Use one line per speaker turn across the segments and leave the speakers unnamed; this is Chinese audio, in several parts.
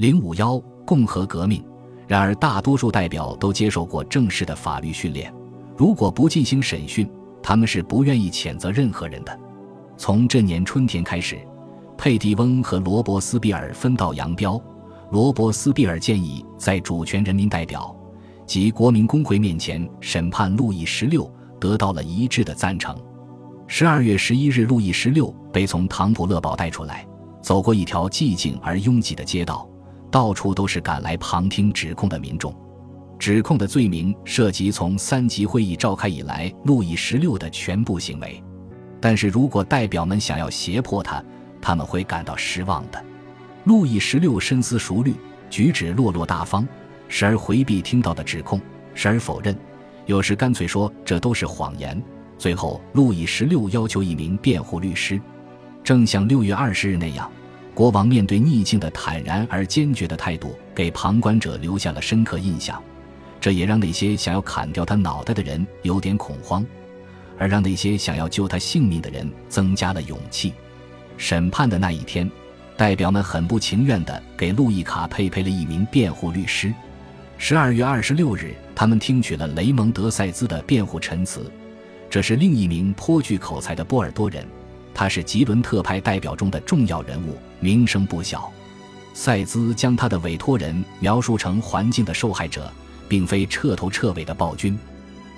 零五幺共和革命。然而，大多数代表都接受过正式的法律训练，如果不进行审讯，他们是不愿意谴责任何人的。从这年春天开始，佩蒂翁和罗伯斯庇尔分道扬镳。罗伯斯庇尔建议在主权人民代表及国民公会面前审判路易十六，得到了一致的赞成。十二月十一日，路易十六被从唐普勒堡带出来，走过一条寂静而拥挤的街道，到处都是赶来旁听指控的民众。指控的罪名涉及从三级会议召开以来路易十六的全部行为。但是如果代表们想要胁迫他，他们会感到失望的。路易十六深思熟虑，举止落落大方，时而回避听到的指控，时而否认，有时干脆说这都是谎言。最后，路易十六要求一名辩护律师，正像六月二十日那样，国王面对逆境的坦然而坚决的态度，给旁观者留下了深刻印象。这也让那些想要砍掉他脑袋的人有点恐慌，而让那些想要救他性命的人增加了勇气。审判的那一天，代表们很不情愿地给路易卡佩配了一名辩护律师。十二月二十六日，他们听取了雷蒙德塞兹的辩护陈词。这是另一名颇具口才的波尔多人，他是吉伦特派代表中的重要人物，名声不小。塞兹将他的委托人描述成环境的受害者，并非彻头彻尾的暴君。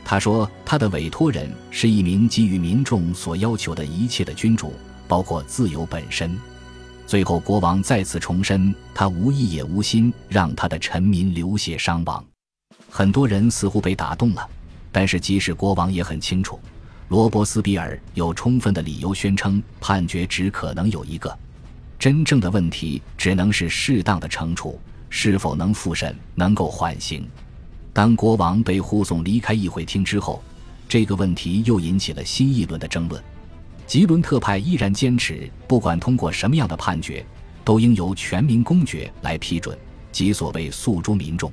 他说，他的委托人是一名给予民众所要求的一切的君主，包括自由本身。最后，国王再次重申，他无意也无心让他的臣民流血伤亡。很多人似乎被打动了。但是，即使国王也很清楚，罗伯斯比尔有充分的理由宣称判决只可能有一个。真正的问题只能是适当的惩处是否能复审，能够缓刑。当国王被护送离开议会厅之后，这个问题又引起了新一轮的争论。吉伦特派依然坚持，不管通过什么样的判决，都应由全民公决来批准，即所谓诉诸民众。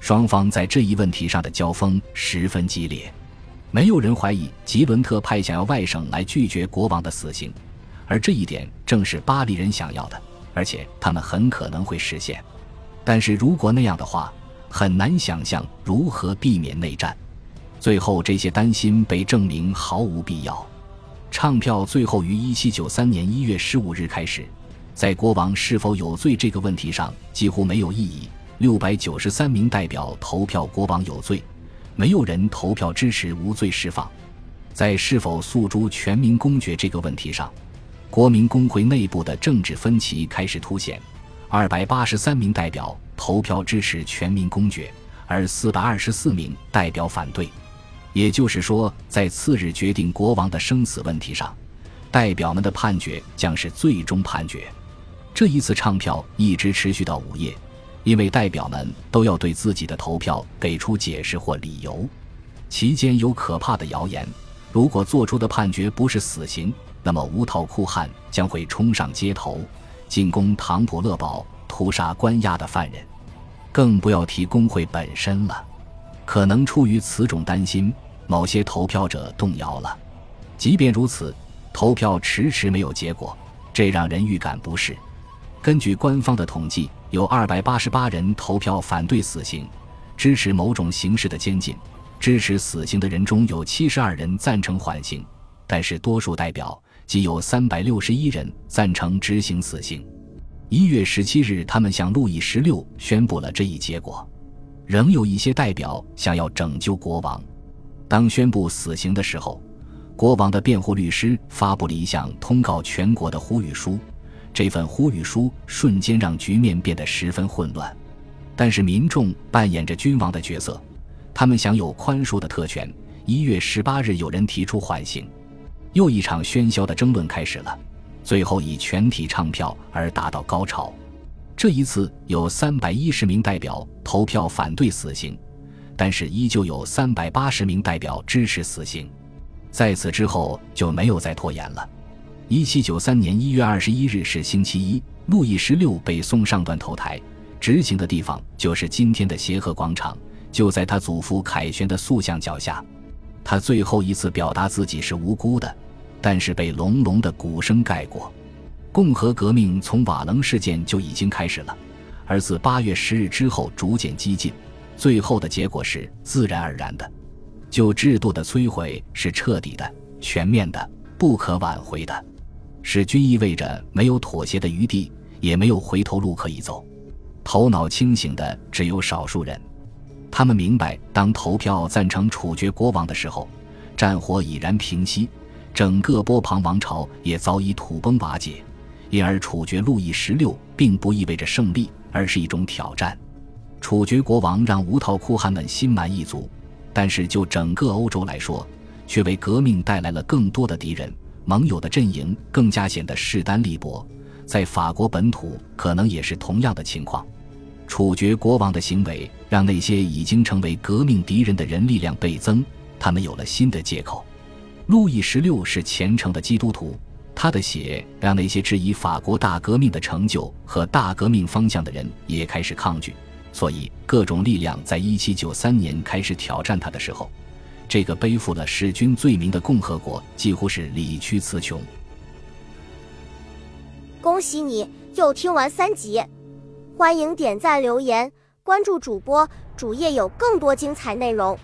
双方在这一问题上的交锋十分激烈，没有人怀疑吉伦特派想要外省来拒绝国王的死刑，而这一点正是巴黎人想要的，而且他们很可能会实现。但是如果那样的话，很难想象如何避免内战。最后，这些担心被证明毫无必要。唱票最后于1793年1月15日开始，在国王是否有罪这个问题上几乎没有异议。六百九十三名代表投票国王有罪，没有人投票支持无罪释放。在是否诉诸全民公决这个问题上，国民工会内部的政治分歧开始凸显。二百八十三名代表投票支持全民公决，而四百二十四名代表反对。也就是说，在次日决定国王的生死问题上，代表们的判决将是最终判决。这一次唱票一直持续到午夜。因为代表们都要对自己的投票给出解释或理由，期间有可怕的谣言：如果做出的判决不是死刑，那么无套酷汉将会冲上街头，进攻唐普勒堡，屠杀关押的犯人。更不要提工会本身了。可能出于此种担心，某些投票者动摇了。即便如此，投票迟迟没有结果，这让人预感不适。根据官方的统计。有二百八十八人投票反对死刑，支持某种形式的监禁。支持死刑的人中有七十二人赞成缓刑，但是多数代表即有三百六十一人赞成执行死刑。一月十七日，他们向路易十六宣布了这一结果。仍有一些代表想要拯救国王。当宣布死刑的时候，国王的辩护律师发布了一项通告全国的呼吁书。这份呼吁书瞬间让局面变得十分混乱，但是民众扮演着君王的角色，他们享有宽恕的特权。一月十八日，有人提出缓刑，又一场喧嚣的争论开始了，最后以全体唱票而达到高潮。这一次有三百一十名代表投票反对死刑，但是依旧有三百八十名代表支持死刑。在此之后就没有再拖延了。一七九三年一月二十一日是星期一，路易十六被送上断头台，执行的地方就是今天的协和广场，就在他祖父凯旋的塑像脚下。他最后一次表达自己是无辜的，但是被隆隆的鼓声盖过。共和革命从瓦楞事件就已经开始了，而自八月十日之后逐渐激进，最后的结果是自然而然的。就制度的摧毁是彻底的、全面的、不可挽回的。使君意味着没有妥协的余地，也没有回头路可以走。头脑清醒的只有少数人，他们明白，当投票赞成处决国王的时候，战火已然平息，整个波旁王朝也早已土崩瓦解。因而，处决路易十六并不意味着胜利，而是一种挑战。处决国王让无套酷汉们心满意足，但是就整个欧洲来说，却为革命带来了更多的敌人。盟友的阵营更加显得势单力薄，在法国本土可能也是同样的情况。处决国王的行为让那些已经成为革命敌人的人力量倍增，他们有了新的借口。路易十六是虔诚的基督徒，他的血让那些质疑法国大革命的成就和大革命方向的人也开始抗拒，所以各种力量在一七九三年开始挑战他的时候。这个背负了弑君罪名的共和国几乎是理屈词穷。
恭喜你又听完三集，欢迎点赞、留言、关注主播，主页有更多精彩内容。